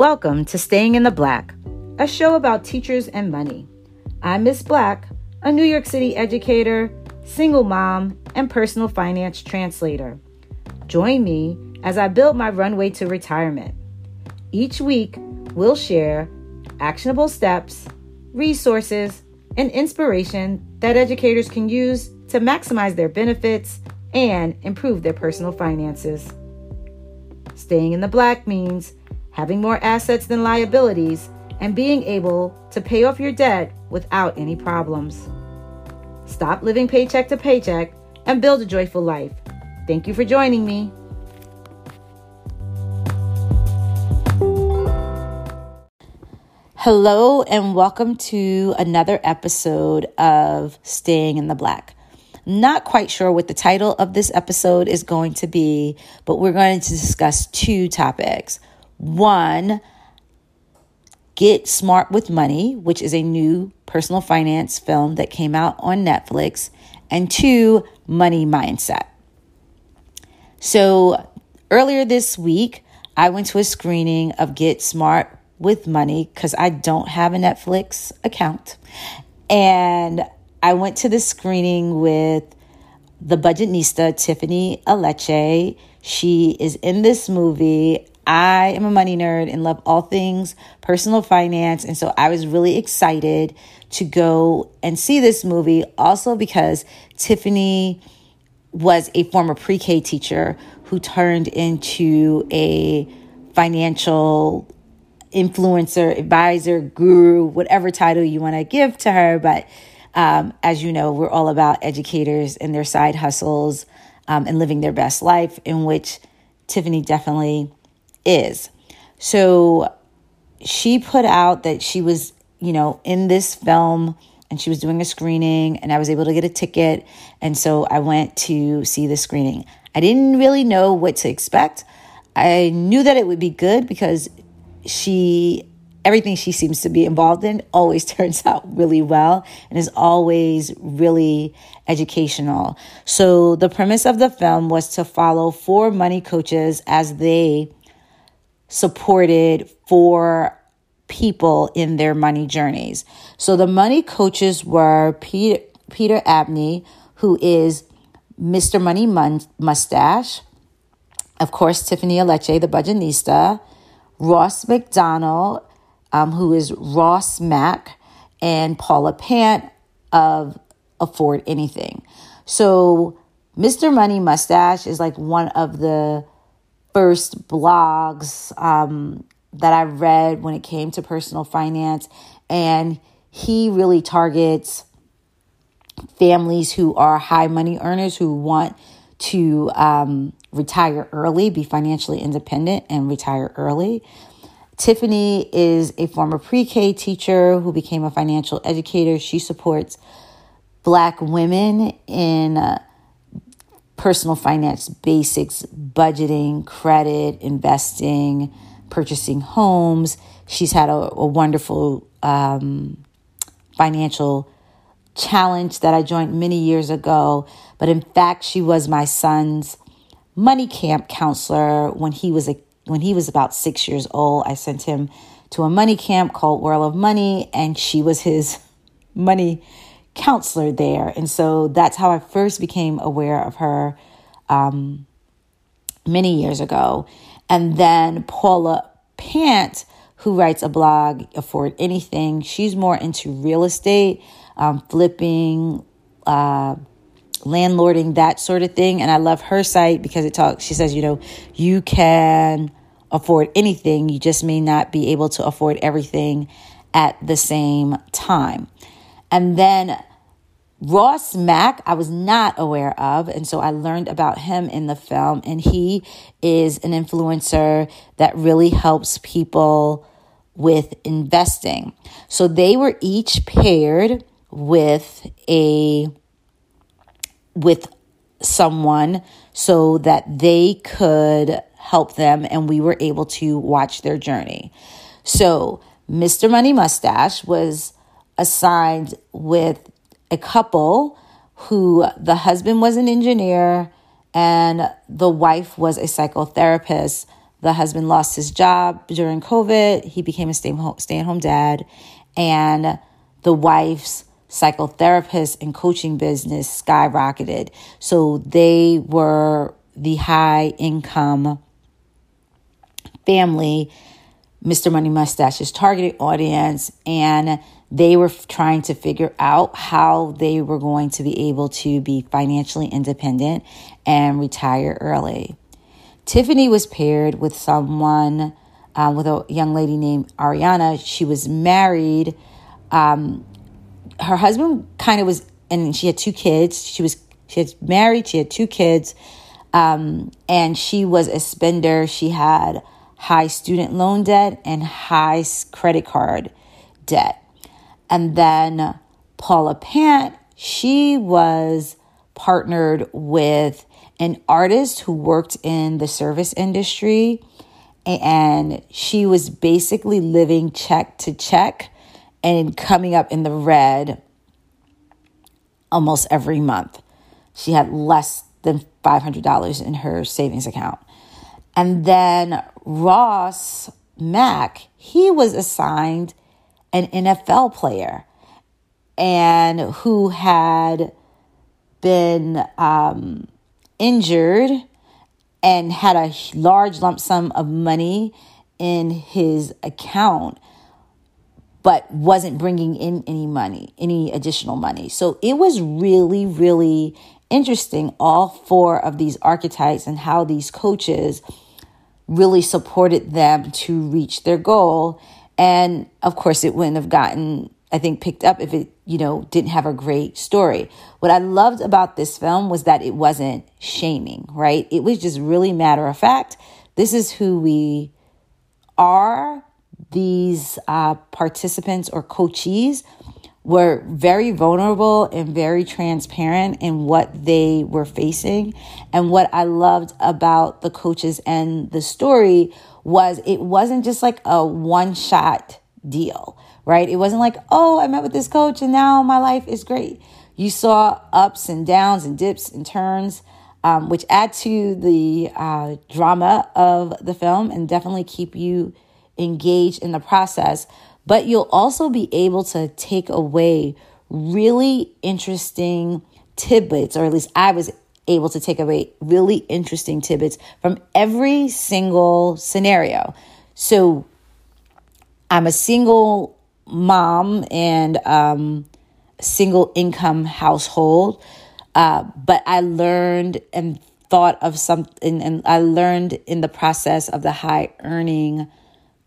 Welcome to Staying in the Black, a show about teachers and money. I'm Miss Black, a New York City educator, single mom, and personal finance translator. Join me as I build my runway to retirement. Each week, we'll share actionable steps, resources, and inspiration that educators can use to maximize their benefits and improve their personal finances. Staying in the black means having more assets than liabilities and being able to pay off your debt without any problems. Stop living paycheck to paycheck and build a joyful life. Thank you for joining me. Hello, and welcome to another episode of Staying in the Black. Not quite sure what the title of this episode is going to be, but we're going to discuss two topics. One, Get Smart with Money, which is a new personal finance film that came out on Netflix, and two, Money Mindset. So, earlier this week, I went to a screening of Get Smart with money because I don't have a Netflix account. And I went to the screening with the budgetnista, Tiffany Aliche. She is in this movie. I am a money nerd and love all things personal finance. And so I was really excited to go and see this movie, also because Tiffany was a former pre K teacher who turned into a financial influencer, advisor, guru, whatever title you want to give to her. But um, as you know, we're all about educators and their side hustles um, and living their best life, in which Tiffany definitely is. So she put out that she was, you know, in this film and she was doing a screening and I was able to get a ticket. And so I went to see the screening. I didn't really know what to expect. I knew that it would be good because she everything she seems to be involved in always turns out really well and is always really educational. So, the premise of the film was to follow four money coaches as they supported for people in their money journeys. So, the money coaches were Peter, Peter Adeney, who is Mr. Money Mustache, of course, Tiffany Aliche, the budgetnista, Ross McDonald, um, who is Ross Mack, and Paula Pant of Afford Anything. So, Mr. Money Mustache is like one of the first blogs um, that I read when it came to personal finance. And he really targets families who are high money earners who want to um, retire early, be financially independent, and retire early. Tiffany is a former pre K teacher who became a financial educator. She supports Black women in uh, personal finance basics, budgeting, credit, investing, purchasing homes. She's had a, a wonderful um, financial challenge that I joined many years ago. But in fact, she was my son's money camp counselor when he was a when he was about six years old. I sent him to a money camp called World of Money, and she was his money counselor there. And so that's how I first became aware of her um, many years ago. And then Paula Pant, who writes a blog, Afford Anything, she's more into real estate, um, flipping, uh, landlording, that sort of thing. And I love her site because it talks, she says, you know, you can afford anything, you just may not be able to afford everything at the same time. And then Ross Mack, I was not aware of. And so I learned about him in the film. And he is an influencer that really helps people with investing. So they were each paired with a with someone so that they could help them and we were able to watch their journey. So, Mr. Money Mustache was assigned with a couple who the husband was an engineer and the wife was a psychotherapist The husband lost his job during COVID. He became a stay at home dad. And the wife's psychotherapist and coaching business skyrocketed. So they were the high income family, Mr. Money Mustache's targeted audience. And they were trying to figure out how they were going to be able to be financially independent and retire early. Tiffany was paired with someone, uh, with a young lady named Ariana. She was married. Um, her husband kind of was, and she had two kids. She was she had married. She had two kids, um, and she was a spender. She had high student loan debt and high credit card debt. And then Paula Pant, she was partnered with an artist who worked in the service industry. And she was basically living check to check and coming up in the red almost every month. She had less than $500 in her savings account. And then Ross Mack, he was assigned an NFL player and who had been um, injured and had a large lump sum of money in his account but wasn't bringing in any money, any additional money. So it was really, really interesting, all four of these archetypes and how these coaches really supported them to reach their goal. And of course, it wouldn't have gotten, I think, picked up if it, you know, didn't have a great story. What I loved about this film was that it wasn't shaming, right? It was just really matter of fact. This is who we are. These uh, participants or coachees were very vulnerable and very transparent in what they were facing. And what I loved about the coaches and the story was it wasn't just like a one shot deal, right? It wasn't like, oh, I met with this coach and now my life is great. You saw ups and downs and dips and turns, um, which add to the uh, drama of the film and definitely keep you engaged in the process. But you'll also be able to take away really interesting tidbits, or at least I was able to take away really interesting tidbits from every single scenario. So I'm a single mom and um, single income household, uh, but I learned and thought of something, and I learned in the process of the high earning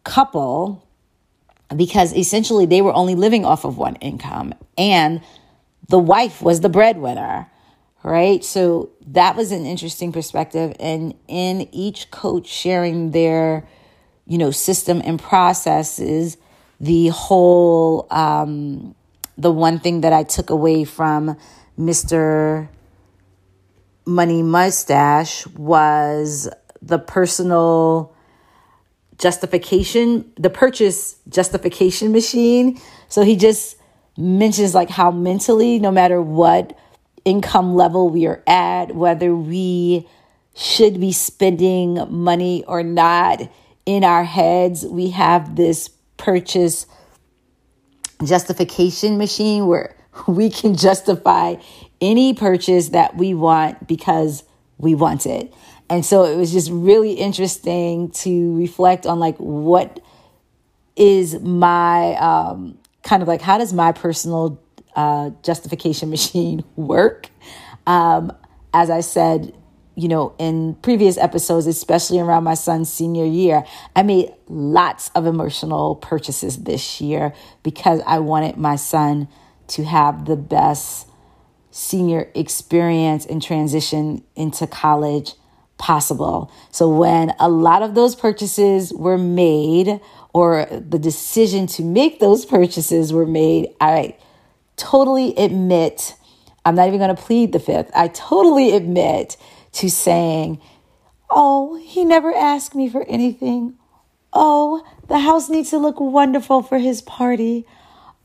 couple because essentially they were only living off of one income and the wife was the breadwinner right? So that was an interesting perspective. And in each coach sharing their, you know, system and processes, the whole, um, the one thing that I took away from Mr. Money Mustache was the personal justification, the purchase justification machine. So he just mentions like how mentally, no matter what income level we are at, whether we should be spending money or not. In our heads, we have this purchase justification machine where we can justify any purchase that we want because we want it. And so it was just really interesting to reflect on like what is my um, kind of like how does my personal uh, justification machine work. Um, as I said, you know, in previous episodes, especially around my son's senior year, I made lots of emotional purchases this year because I wanted my son to have the best senior experience and transition into college possible. So when a lot of those purchases were made or the decision to make those purchases were made, I totally admit, I'm not even going to plead the fifth. I totally admit to saying, Oh, he never asked me for anything. Oh, the house needs to look wonderful for his party.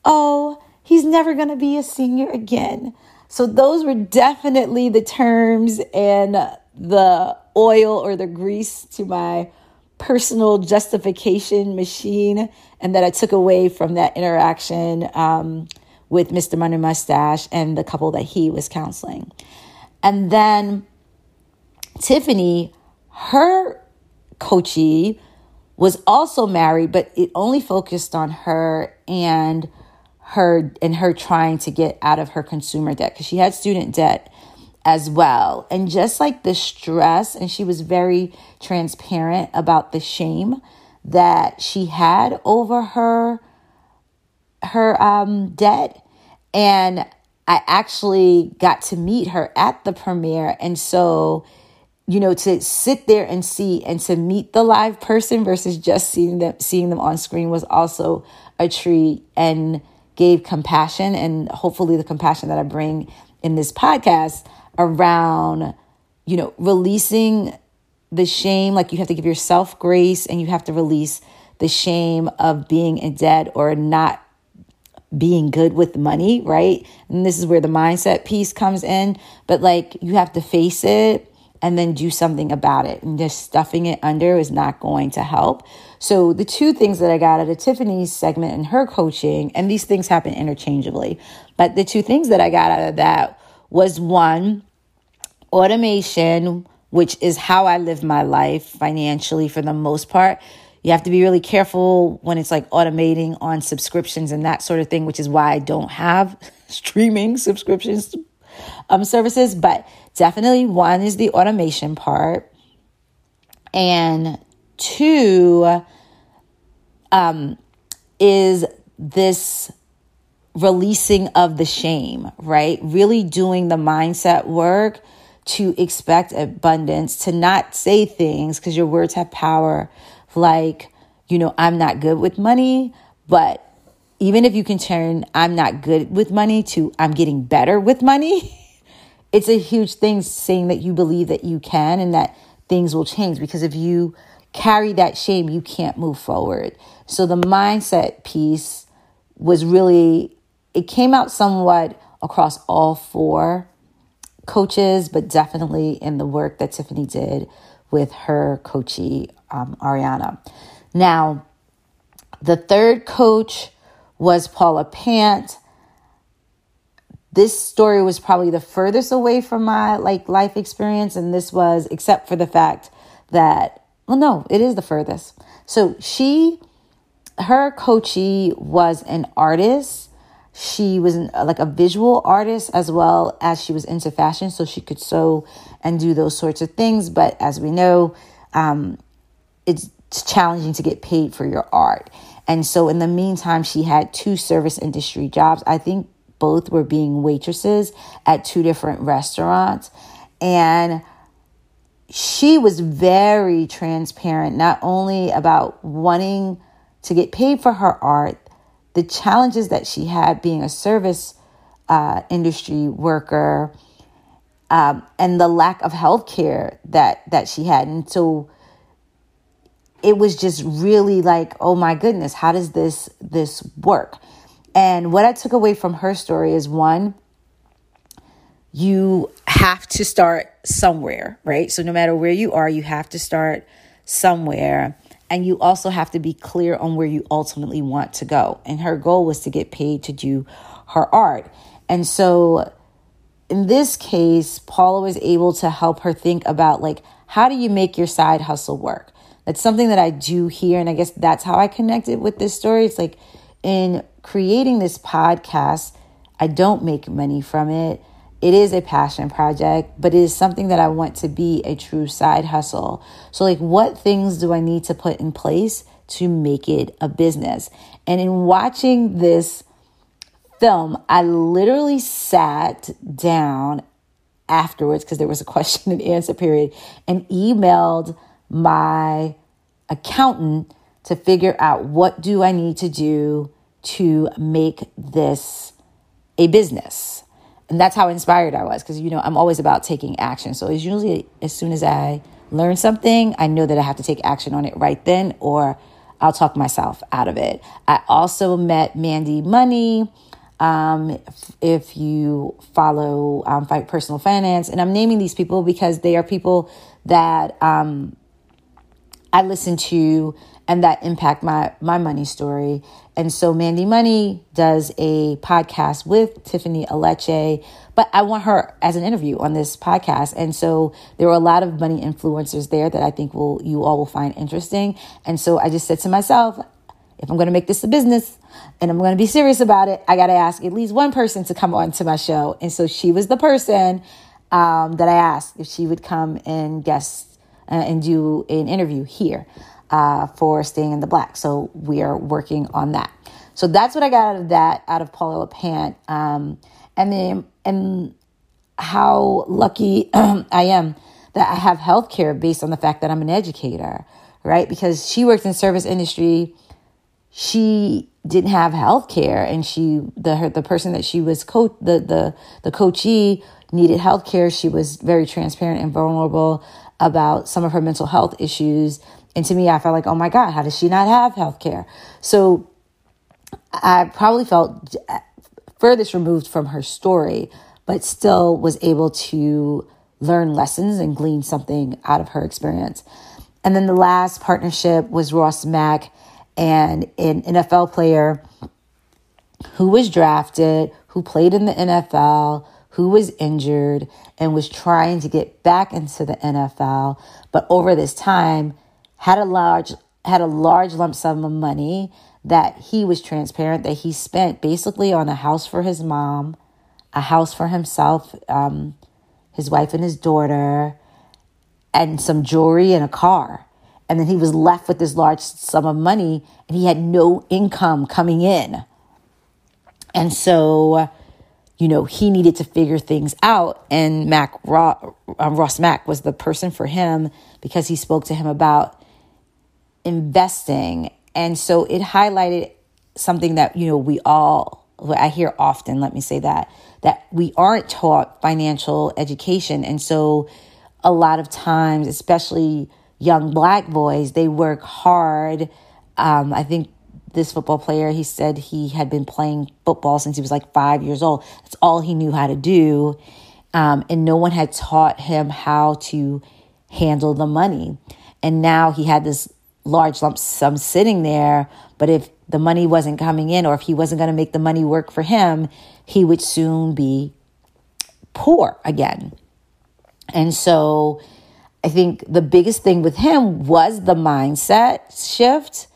Oh, he's never going to be a senior again. So, those were definitely the terms and the oil or the grease to my personal justification machine and that I took away from that interaction um, with Mr. Money Mustache and the couple that he was counseling. And then Tiffany, her coachee was also married, but it only focused on her and her and her trying to get out of her consumer debt because she had student debt as well. And just like the stress, and she was very transparent about the shame that she had over her her um debt and I actually got to meet her at the premiere and so you know to sit there and see and to meet the live person versus just seeing them seeing them on screen was also a treat and gave compassion and hopefully the compassion that I bring in this podcast around, you know, releasing the shame. Like you have to give yourself grace and you have to release the shame of being in debt or not being good with money, right? And this is where the mindset piece comes in. But like you have to face it and then do something about it. And just stuffing it under is not going to help. So, the two things that I got out of Tiffany's segment and her coaching, and these things happen interchangeably, but the two things that I got out of that was one, automation, which is how I live my life financially for the most part. You have to be really careful when it's like automating on subscriptions and that sort of thing, which is why I don't have streaming subscriptions um, services. But definitely, one is the automation part, and two um, is this releasing of the shame, right? Really doing the mindset work to expect abundance, to not say things because your words have power like, you know, I'm not good with money, but even if you can turn I'm not good with money to I'm getting better with money, it's a huge thing saying that you believe that you can and that things will change because if you carry that shame, you can't move forward. So the mindset piece was really, it came out somewhat across all four coaches, but definitely in the work that Tiffany did with her coachee, um, Ariana. Now, the third coach was Paula Pant. This story was probably the furthest away from my like life experience, and this was, except for the fact that, well, no, it is the furthest. So she, her coachee was an artist she was like a visual artist as well as she was into fashion, so she could sew and do those sorts of things. But as we know, um, it's challenging to get paid for your art. And so, in the meantime, she had two service industry jobs. I think both were being waitresses at two different restaurants. And she was very transparent, not only about wanting to get paid for her art, the challenges that she had being a service uh, industry worker um, and the lack of health care that that she had. And so it was just really like oh my goodness how does this this work? And what i took away from her story is one you have to start somewhere right? So no matter where you are you have to start somewhere and you also have to be clear on where you ultimately want to go. And her goal was to get paid to do her art. And so in this case, Paula was able to help her think about like, how do you make your side hustle work? That's something that I do here. And I guess that's how I connected with this story. It's like in creating this podcast, I don't make money from it. It is a passion project, but it is something that I want to be a true side hustle. So, like, what things do I need to put in place to make it a business? And in watching this film, I literally sat down afterwards because there was a question and answer period and emailed my accountant to figure out what do I need to do to make this a business. And that's how inspired I was because, you know, I'm always about taking action. So it's usually as soon as I learn something, I know that I have to take action on it right then or I'll talk myself out of it. I also met Mandi Money. Um, if you follow um, Fight Personal Finance, and I'm naming these people because they are people that um, I listen to and that impact my my money story. And so Mandi Money does a podcast with Tiffany Aliche, but I want her as an interview on this podcast. And so there were a lot of money influencers there that I think will you all will find interesting. And so I just said to myself, if I'm going to make this a business and I'm going to be serious about it, I got to ask at least one person to come on to my show. And so she was the person um, that I asked if she would come and guest uh, and do an interview here uh, for Staying in the Black. So we are working on that. So that's what I got out of that, out of Paula LaPant. Um, and then, and how lucky I am that I have health care based on the fact that I'm an educator, right? Because she worked in service industry. She didn't have health care and she the her, the person that she was coach the the the coachee needed health care. She was very transparent and vulnerable about some of her mental health issues and to me, I felt like, oh my God, how does she not have health care? So I probably felt furthest removed from her story, but still was able to learn lessons and glean something out of her experience. And then the last partnership was Ross Mack and an NFL player who was drafted, who played in the NFL, who was injured, and was trying to get back into the NFL. But over this time, had a large had a large lump sum of money that he was transparent that he spent basically on a house for his mom, a house for himself, um, his wife and his daughter, and some jewelry and a car. And then he was left with this large sum of money and he had no income coming in. And so, you know, he needed to figure things out. And Mac um, Ross Mack was the person for him because he spoke to him about investing. And so it highlighted something that, you know, we all, I hear often, let me say that, that we aren't taught financial education. And so a lot of times, especially young black boys, they work hard. Um, I think this football player, he said he had been playing football since he was like five years old. That's all he knew how to do. Um, and no one had taught him how to handle the money. And now he had this large lump sum sitting there. But if the money wasn't coming in or if he wasn't going to make the money work for him, he would soon be poor again. And so I think the biggest thing with him was the mindset shift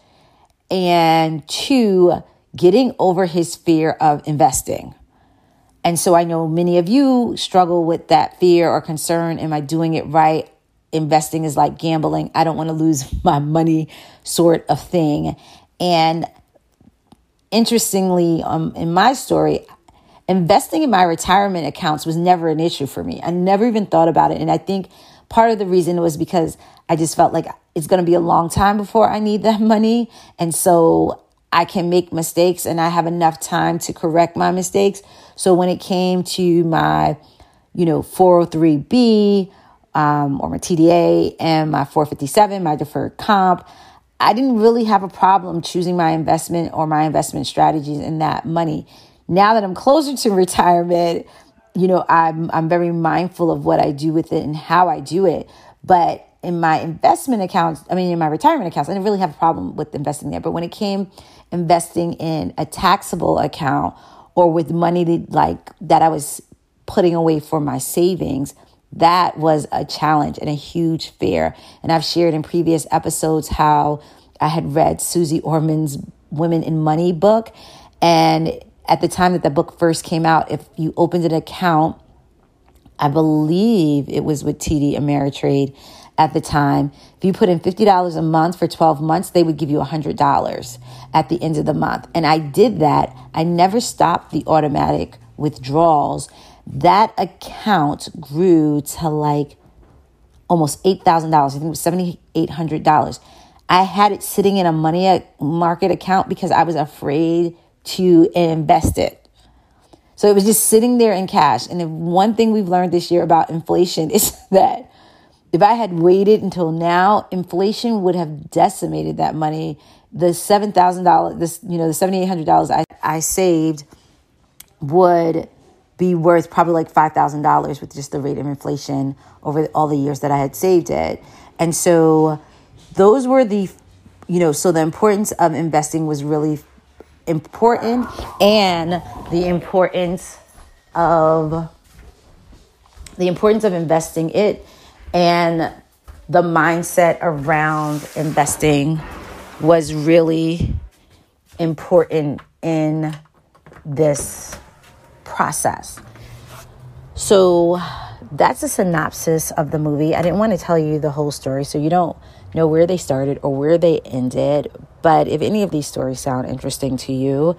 and two, getting over his fear of investing. And so I know many of you struggle with that fear or concern. Am I doing it right? Investing is like gambling. I don't want to lose my money, sort of thing. And interestingly, um, in my story, investing in my retirement accounts was never an issue for me. I never even thought about it. And I think part of the reason was because I just felt like it's going to be a long time before I need that money. And so I can make mistakes and I have enough time to correct my mistakes. So when it came to my, you know, 403B, um, or my TDA and my 457, my deferred comp. I didn't really have a problem choosing my investment or my investment strategies in that money. Now that I'm closer to retirement, you know, I'm I'm very mindful of what I do with it and how I do it. But in my investment accounts, I mean in my retirement accounts, I didn't really have a problem with investing there. But when it came investing in a taxable account or with money that, like that I was putting away for my savings, that was a challenge and a huge fear. And I've shared in previous episodes how I had read Susie Orman's Women in Money book. And at the time that the book first came out, if you opened an account, I believe it was with TD Ameritrade at the time. If you put in $50 a month for 12 months, they would give you $100 at the end of the month. And I did that. I never stopped the automatic withdrawals that account grew to like almost $8,000. I think it was $7,800. I had it sitting in a money market account because I was afraid to invest it. So it was just sitting there in cash. And the one thing we've learned this year about inflation is that if I had waited until now, inflation would have decimated that money. The seven thousand dollars, this you know, the seventy eight hundred dollars I, I saved would be worth probably like $5,000 with just the rate of inflation over all the years that I had saved it. And so those were the, you know, so the importance of investing was really important and the importance of the importance of investing it and the mindset around investing was really important in this process. So that's a synopsis of the movie. I didn't want to tell you the whole story so you don't know where they started or where they ended. But if any of these stories sound interesting to you,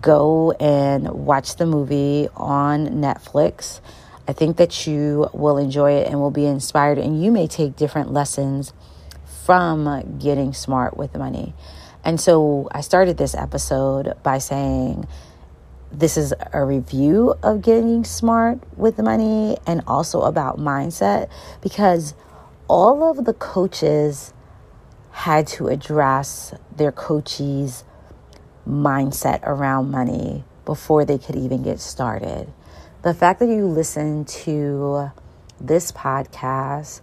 go and watch the movie on Netflix. I think that you will enjoy it and will be inspired, and you may take different lessons from getting smart with money. And so I started this episode by saying this is a review of getting smart with money and also about mindset because all of the coaches had to address their coachees' mindset around money before they could even get started. The fact that you listen to this podcast,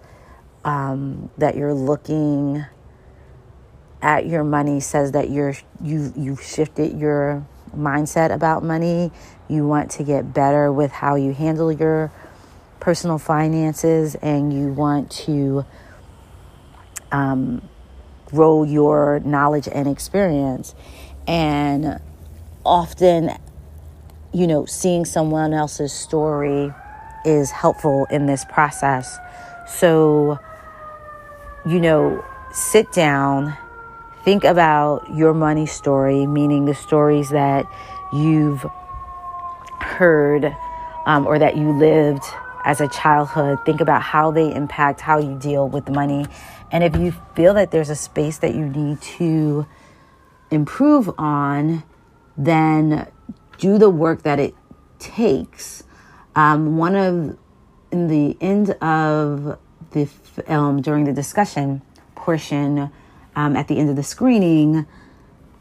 um, that you're looking at your money says that you're you you've shifted your mindset about money. You want to get better with how you handle your personal finances and you want to um, grow your knowledge and experience. And often, you know, seeing someone else's story is helpful in this process. So, you know, sit down think about your money story, meaning the stories that you've heard um, or that you lived as a childhood. Think about how they impact how you deal with money. And if you feel that there's a space that you need to improve on, then do the work that it takes. Um, one of in the end of the film during the discussion portion um, at the end of the screening,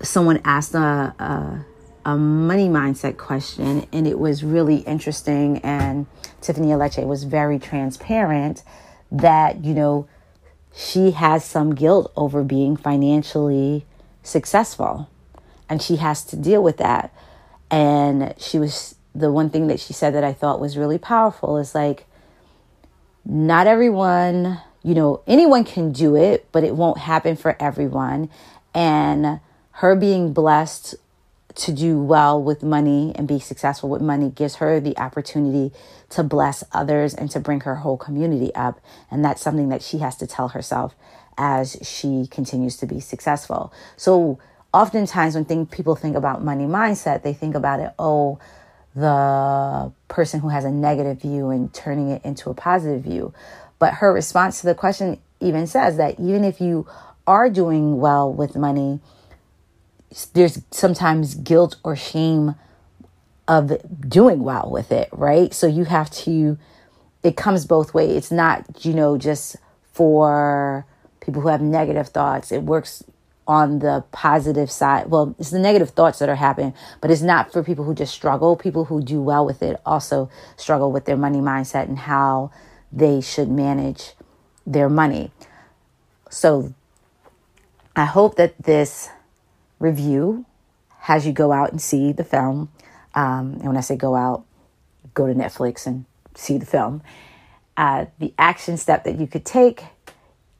someone asked a, a, a, money mindset question, and it was really interesting. And Tiffany Aliche was very transparent that, you know, she has some guilt over being financially successful, and she has to deal with that. And she was the one thing that she said that I thought was really powerful is like, not everyone you know, anyone can do it, but it won't happen for everyone. And her being blessed to do well with money and be successful with money gives her the opportunity to bless others and to bring her whole community up. And that's something that she has to tell herself as she continues to be successful. So, oftentimes when think, people think about money mindset, they think about it, oh, the person who has a negative view and turning it into a positive view. But her response to the question even says that even if you are doing well with money, there's sometimes guilt or shame of doing well with it, right? So you have to, it comes both ways. It's not, you know, just for people who have negative thoughts. It works on the positive side. Well, it's the negative thoughts that are happening, but it's not for people who just struggle. People who do well with it also struggle with their money mindset and how they should manage their money. So I hope that this review has you go out and see the film. Um, and when I say go out, go to Netflix and see the film. Uh, the action step that you could take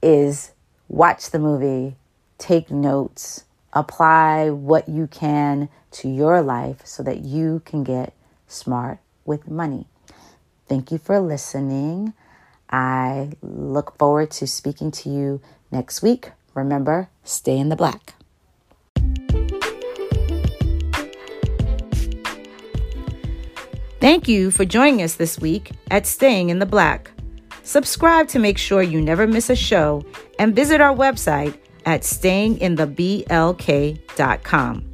is watch the movie, take notes, apply what you can to your life so that you can get smart with money. Thank you for listening. I look forward to speaking to you next week. Remember, stay in the black. Thank you for joining us this week at Staying in the Black. Subscribe to make sure you never miss a show and visit our website at stayingintheblk.com.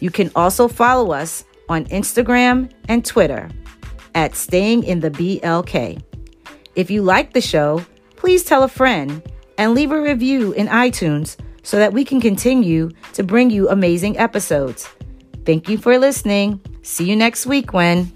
You can also follow us on Instagram and Twitter at Staying in the BLK. If you like the show, please tell a friend and leave a review in iTunes so that we can continue to bring you amazing episodes. Thank you for listening. See you next week, when.